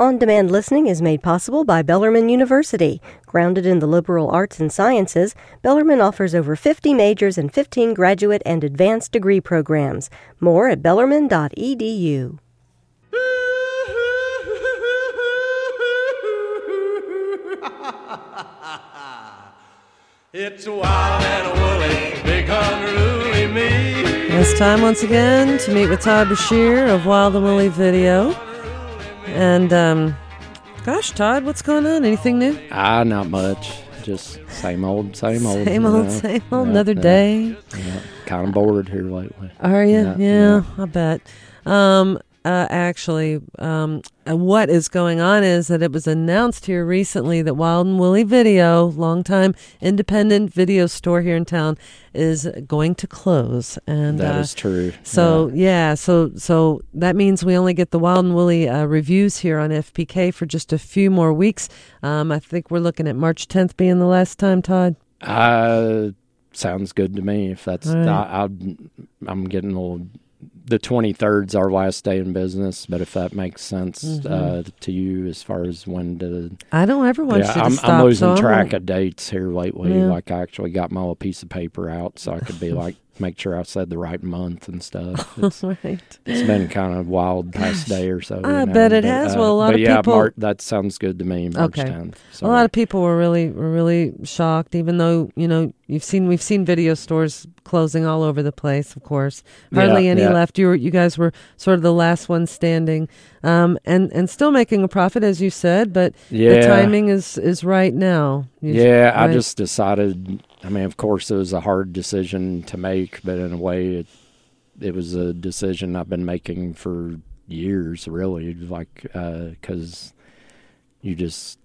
On demand listening is made possible by Bellarmine University. Grounded in the liberal arts and sciences, Bellarmine offers over 50 majors and 15 graduate and advanced degree programs. More at bellarmine.edu. It's wild and woolly, big unruly me. It's time once again to meet with Todd Brashear of Wild and Woolly Video. And, um, gosh, Todd, what's going on? Anything new? Ah, not much. Just same old, same old. Same you old, know. same old. Yeah, Another yeah, day. Yeah, kind of bored here lately. Are you? Yeah, Yeah, I bet. Um, uh, actually, um, uh, what is going on is that it was announced here recently that Wild and Woolly Video, longtime independent video store here in town, is going to close. And That uh, is true. So yeah. so so that means we only get the Wild and Woolly uh, reviews here on FPK for just a few more weeks. Um, I think we're looking at March 10th being the last time, Todd. Uh, sounds good to me. If that's, right. I, I'm getting a little. The 23rd's our last day in business, but if that makes sense Mm-hmm. uh, to you as far as when to. I don't ever want Yeah, you to I'm, stop. I'm losing so I'm track of dates here lately. Yeah. Like I actually got my little piece of paper out so I could be like, make sure I said the right month and stuff. It's, right. it's been kind of wild past day or so. I you know, bet it but, has. uh, Well, a lot but of yeah, people- Mar- that sounds good to me. March Okay. 10th. A lot of people were really were really shocked, even though you know you've seen we've seen video stores closing all over the place. Of course, hardly Yeah, any yeah. left. You were, you guys were sort of the last one standing, um, and and still making a profit as you said. But yeah. the timing is is right now. You- Yeah, I right? just decided. I mean, of course, it was a hard decision to make, but in a way, it it was a decision I've been making for years, really. Like, because you just,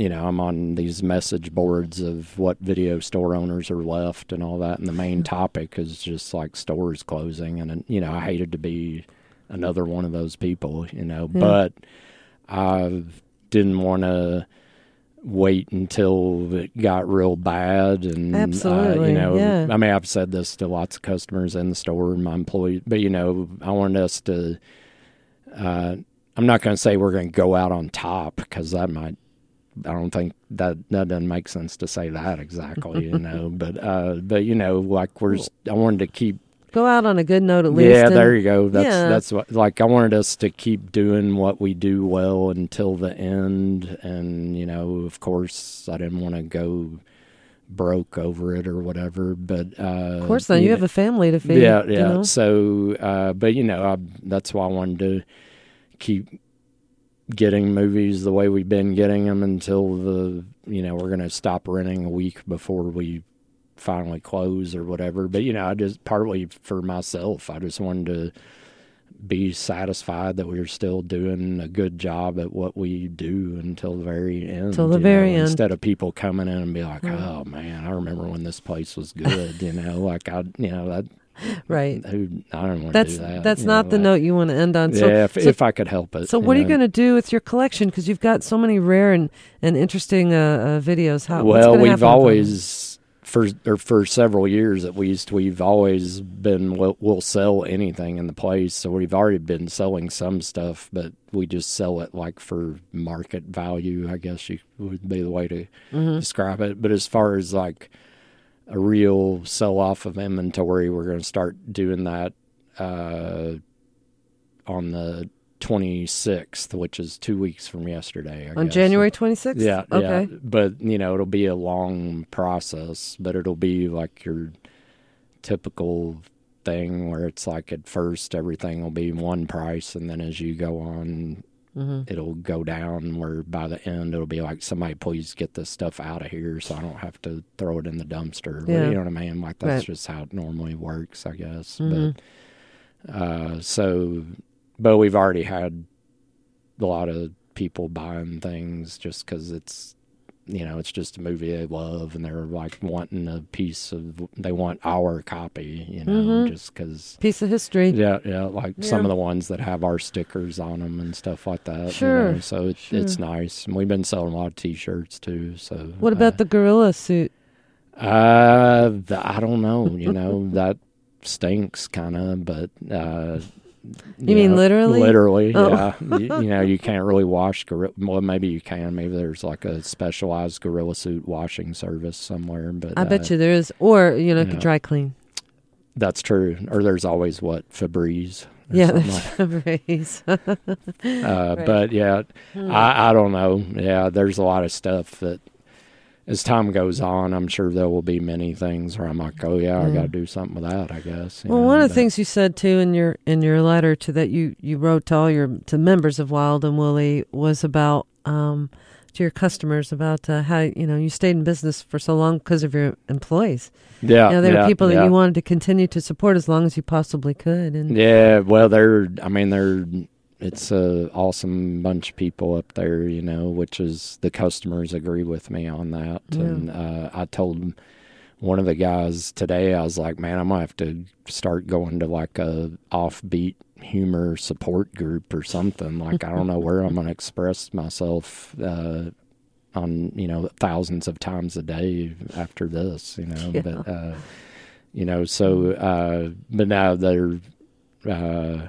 you know, I'm on these message boards of what video store owners are left and all that, and the main topic is just like stores closing, and you know, I hated to be another one of those people, you know, Yeah. but I didn't want to wait until it got real bad and uh, Absolutely, you know yeah. i mean i've said this to lots of customers in the store and my employees but you know i wanted us to uh, i'm not going to say we're going to go out on top because that might i don't think that that doesn't make sense to say that exactly you know but uh but you know like we're I wanted to keep go out on a good note at least. yeah, and- there you go. That's yeah. that's what like I wanted us to keep doing what we do well until the end, and you know, of course, I didn't want to go broke over it or whatever. But uh, Of course, now you have a family to feed. yeah, you yeah. know? So, uh, but you know, I, that's why I wanted to keep getting movies the way we've been getting them until the you know we're going to stop renting a week before we finally close or whatever. But you know, I just partly for myself, I just wanted to be satisfied that we're still doing a good job at what we do until the very end. Till the very know, end. Instead of people coming in and be like, Right. "Oh man, I remember when this place was good," you know, like I, you know, that right. who I don't want to That's do that. that's not know, the note you want to end on. So, yeah, if, so if I could help it. So what are you going to do with your collection? Because you've got so many rare and, and interesting uh, uh, videos. How, well, we've happen with them? always for or for several years at least, we've always been we'll, we'll sell anything in the place. So we've already been selling some stuff, but we just sell it like for market value. I guess you would be the way to Mm-hmm. describe it. But as far as like a real sell off of inventory, we're going to start doing that uh, on the 26th, which is two weeks from yesterday. I on guess. January twenty sixth. Yeah, Okay. yeah. But you know, it'll be a long process, but it'll be like your typical thing where it's like at first everything will be one price, and then as you go on, Mm-hmm. it'll go down. Where by the end, it'll be like somebody please get this stuff out of here, so I don't have to throw it in the dumpster. Yeah. You know what I mean? Like that's Right. just how it normally works, I guess. Mhm. But uh, so, but we've already had a lot of people buying things just because it's you know it's just a movie they love and they're like wanting a piece of they want our copy you know Mhm. just because Piece of history. yeah yeah like some of the ones that have our stickers on them and stuff like that you Sure, know, so it, it's nice and we've been selling a lot of t-shirts too so What about the gorilla suit? uh, th- I don't know. You know that stinks, kind of. But uh, You mean know, literally? Literally, Oh. yeah. you, you know, you can't really wash gorilla. Well, maybe you can. Maybe there's like a specialized gorilla suit washing service somewhere. But I uh, bet you there is, or you know, yeah. dry clean. that's true. Or there's always what Febreze. Yeah, like- raise. uh, Right. Hmm. But yeah, I, I don't know. Yeah, there's a lot of stuff that as time goes on, I'm sure there will be many things where I'm like, oh yeah, I Mm. got to do something with that. I guess. Well, know, one of the things you said too in your in your letter to that you you wrote to all your to members of Wild and Woolly was about um, to your customers about uh, how you know you stayed in business for so long because of your employees. yeah, you know, they yeah, were people that yeah. you wanted to continue to support as long as you possibly could. And Yeah, well, they're. I mean, they're. It's a awesome bunch of people up there, you know, which is the customers agree with me on that. Yeah. And uh, I told one of the guys today, I was like, man, I'm gonna have to start going to like a offbeat humor support group or something. Like, I don't know where I'm gonna express myself. Uh, on you know thousands of times a day after this you know Yeah. but uh you know so uh but now they're uh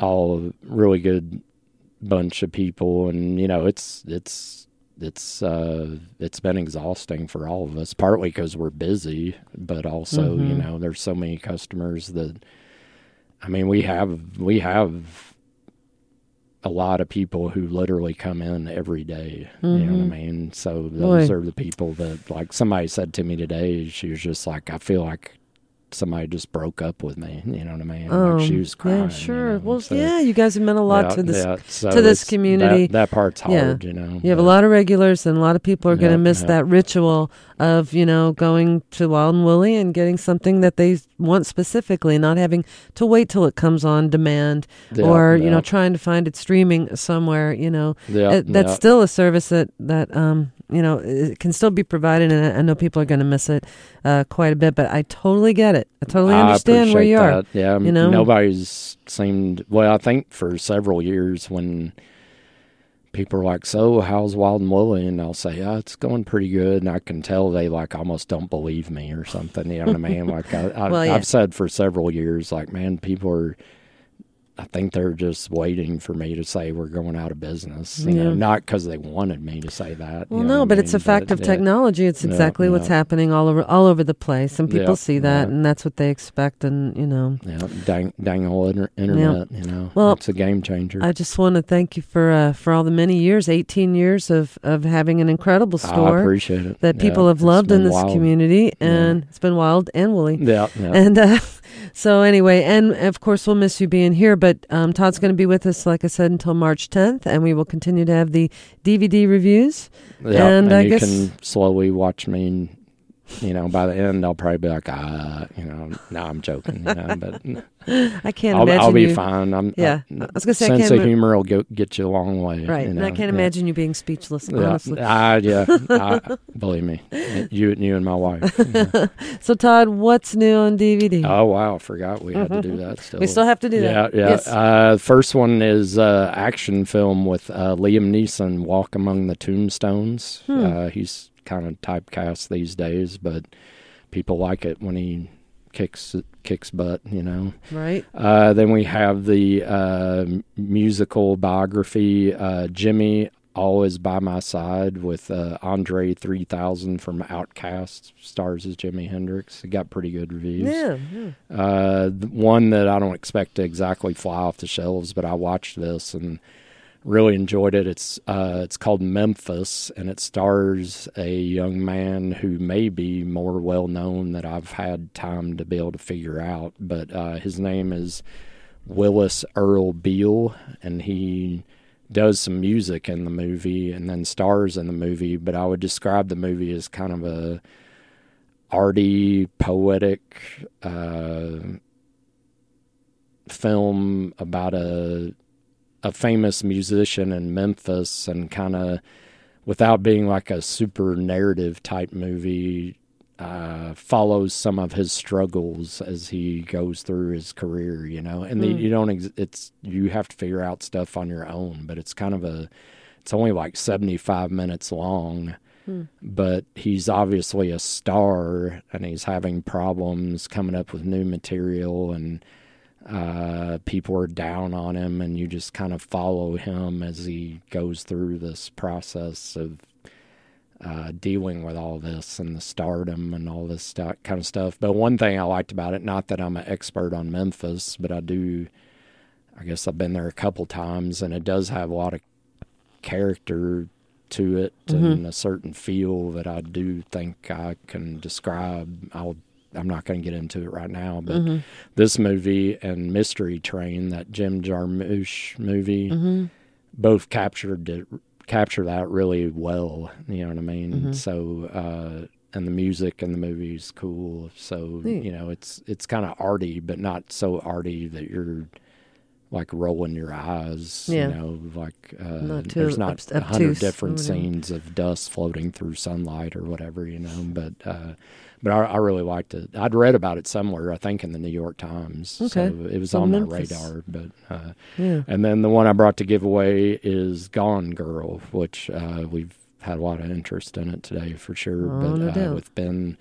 all really good bunch of people and you know it's it's it's uh it's been exhausting for all of us partly because we're busy but also you Mhm. know there's so many customers that i mean we have we have a lot of people who literally come in every day. You know what I mean? So those Boy. are the people that, like, somebody said to me today, she was just like, I feel like somebody just broke up with me. You know what I mean? um, like she was crying. yeah, you sure. know? well, So, yeah, you guys have meant a lot yeah, to this. yeah, so to this community. That, that part's Yeah. hard, you know. You have a lot of regulars, and a lot of people are going to miss yeah. that ritual of you know going to Wild and Woolly and getting something that they want specifically, not having to wait till it comes on demand, Yeah, or you know trying to find it streaming somewhere. You know, yeah, It- that's yeah. still a service that that um you know it can still be provided, and I I know people are going to miss it uh, quite a bit. But I totally get it. I totally I understand where appreciate you are. Yeah, you know? nobody's seemed. Well, I think for several years when people are like, "So, how's Wild and Woolly?" and I'll say, "Yeah, it's going pretty good," and I can tell they like almost don't believe me or something. You know what I mean? Like I, I, Well, yeah. I've said for several years, like, man, people are. I think they're just waiting for me to say we're going out of business. You know, Yeah. not because they wanted me to say that. Well, you know no, what I but it's a mean? fact of yeah. technology. It's Yeah, exactly what's yeah. happening all over all over the place, and people Yeah, see that, yeah. and that's what they expect. And you know, Yeah, dang, dang old inter- internet. You know, Well, it's a game changer. I just want to thank you for uh, for all the many years, eighteen years of of having an incredible store. I appreciate it. that Yeah, people have loved in this wild. community, and it's been wild and woolly. Yeah, yeah. And uh, so, anyway, and of course, we'll miss you being here. But um, Todd's going to be with us, like I said, until March 10th, and we will continue to have the DVD reviews. yeah. and And, I you guess- can slowly watch me. You know, by the end, I'll probably be like, ah, you know, no, I'm joking. You know, but I can't I'll, imagine I'll be you. fine. I'm, Yeah, I, I was gonna say, I sense can't of humor will get, get you a long way. Right, you and know? I can't yeah. imagine you being speechless. Yeah, Honestly. ah, yeah. I, believe me, you, you and my wife. yeah. So, Todd, what's new on DVD? Oh wow, I forgot we had to do that. Still, we still have to do yeah, that. yeah. Yes. Uh, first one is uh, action film with uh, Liam Neeson, Walk Among the Tombstones. Hmm. Uh, he's kind of typecast these days, but people like it when he kicks kicks butt. You know. right. Uh, then we have the uh, musical biography, uh, Jimmy Always by My Side with uh, Andre 3000 from OutKast, stars as Jimi Hendrix. It got pretty good reviews. Yeah. yeah. Uh, one that I don't expect to exactly fly off the shelves, but I watched this and really enjoyed it. It's uh, it's called Memphis, and it stars a young man who may be more well known that I've had time to be able to figure out. But uh, his name is Willis Earl Beal, and he does some music in the movie and then stars in the movie. But I would describe the movie as kind of a arty, poetic uh, film about a a famous musician in Memphis, and kind of without being like a super narrative type movie. Uh, follows some of his struggles as he goes through his career, you know, and the, Mm. you don't. Ex- it's you have to figure out stuff on your own, but it's kind of a. It's only like seventy five minutes long, Hmm. but he's obviously a star and he's having problems coming up with new material and uh, people are down on him, and you just kind of follow him as he goes through this process of uh, dealing with all this and the stardom and all this stu- kind of stuff. But one thing I liked about it, not that I'm an expert on Memphis, but I do. I guess I've been there a couple times, and it does have a lot of character to it and a certain feel that I do think I can describe. I'll. I'm not going to get into it right now, but mm-hmm. this movie and Mystery Train, that Jim Jarmusch movie, mm-hmm. both captured it, capture that really well. You know what I mean? Mm-hmm. So, uh, and the music in the movie is cool. So you know, it's it's kind of arty, but not so arty that you're like rolling your eyes. Yeah. You know, like uh, Not there's not a hundred different scenes of dust floating through sunlight or whatever. You know, but. uh but I, I really liked it. I'd read about it somewhere, I think, in the New York Times. Okay. So it was on Memphis. my radar. But uh, Yeah. and then the one I brought to give away is Gone Girl, which uh, we've had a lot of interest in it today for sure. Oh, but no uh, with Ben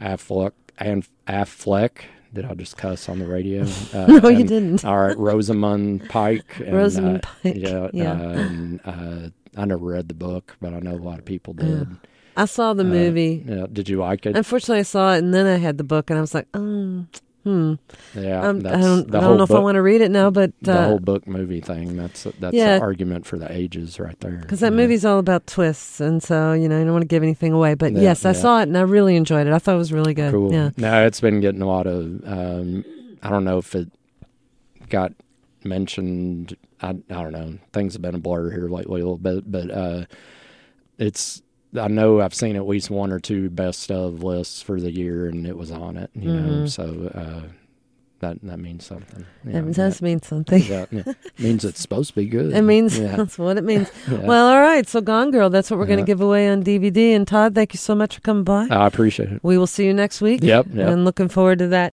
Affleck and Affleck, did I just cuss on the radio? Uh, No, you didn't. All right, Rosamund Pike. And, Rosamund uh, Pike, Yeah. yeah. Uh, and, uh, I never read the book, but I know a lot of people did. I saw the Uh, movie. yeah, did you like it? Unfortunately, I saw it and then I had the book and I was like, oh, hmm. yeah, Um, I don't, I don't know if I want to read it now, but the whole uh, book movie thing. That's that's Yeah. the argument for the ages right there. because that Yeah. movie's all about twists, and so you know, I don't want to give anything away. But yes, I yeah. saw it and I really enjoyed it. I thought it was really good. cool. Yeah. No, it's been getting a lot of. Um, I don't know if it got mentioned. I, I don't know. Things have been a blur here lately a little bit, but uh, it's. I know I've seen at least one or two best of lists for the year, and it was on it. You know, Mhm. so uh, that that means something. It does mean something. Yeah, yeah. means it's supposed to be good. It means yeah. that's what it means. yeah. Well, all right. So, Gone Girl, that's what we're going to give away on DVD. And Todd, thank you so much for coming by. I appreciate it. we will see you next week. Yep, yep. And looking forward to that.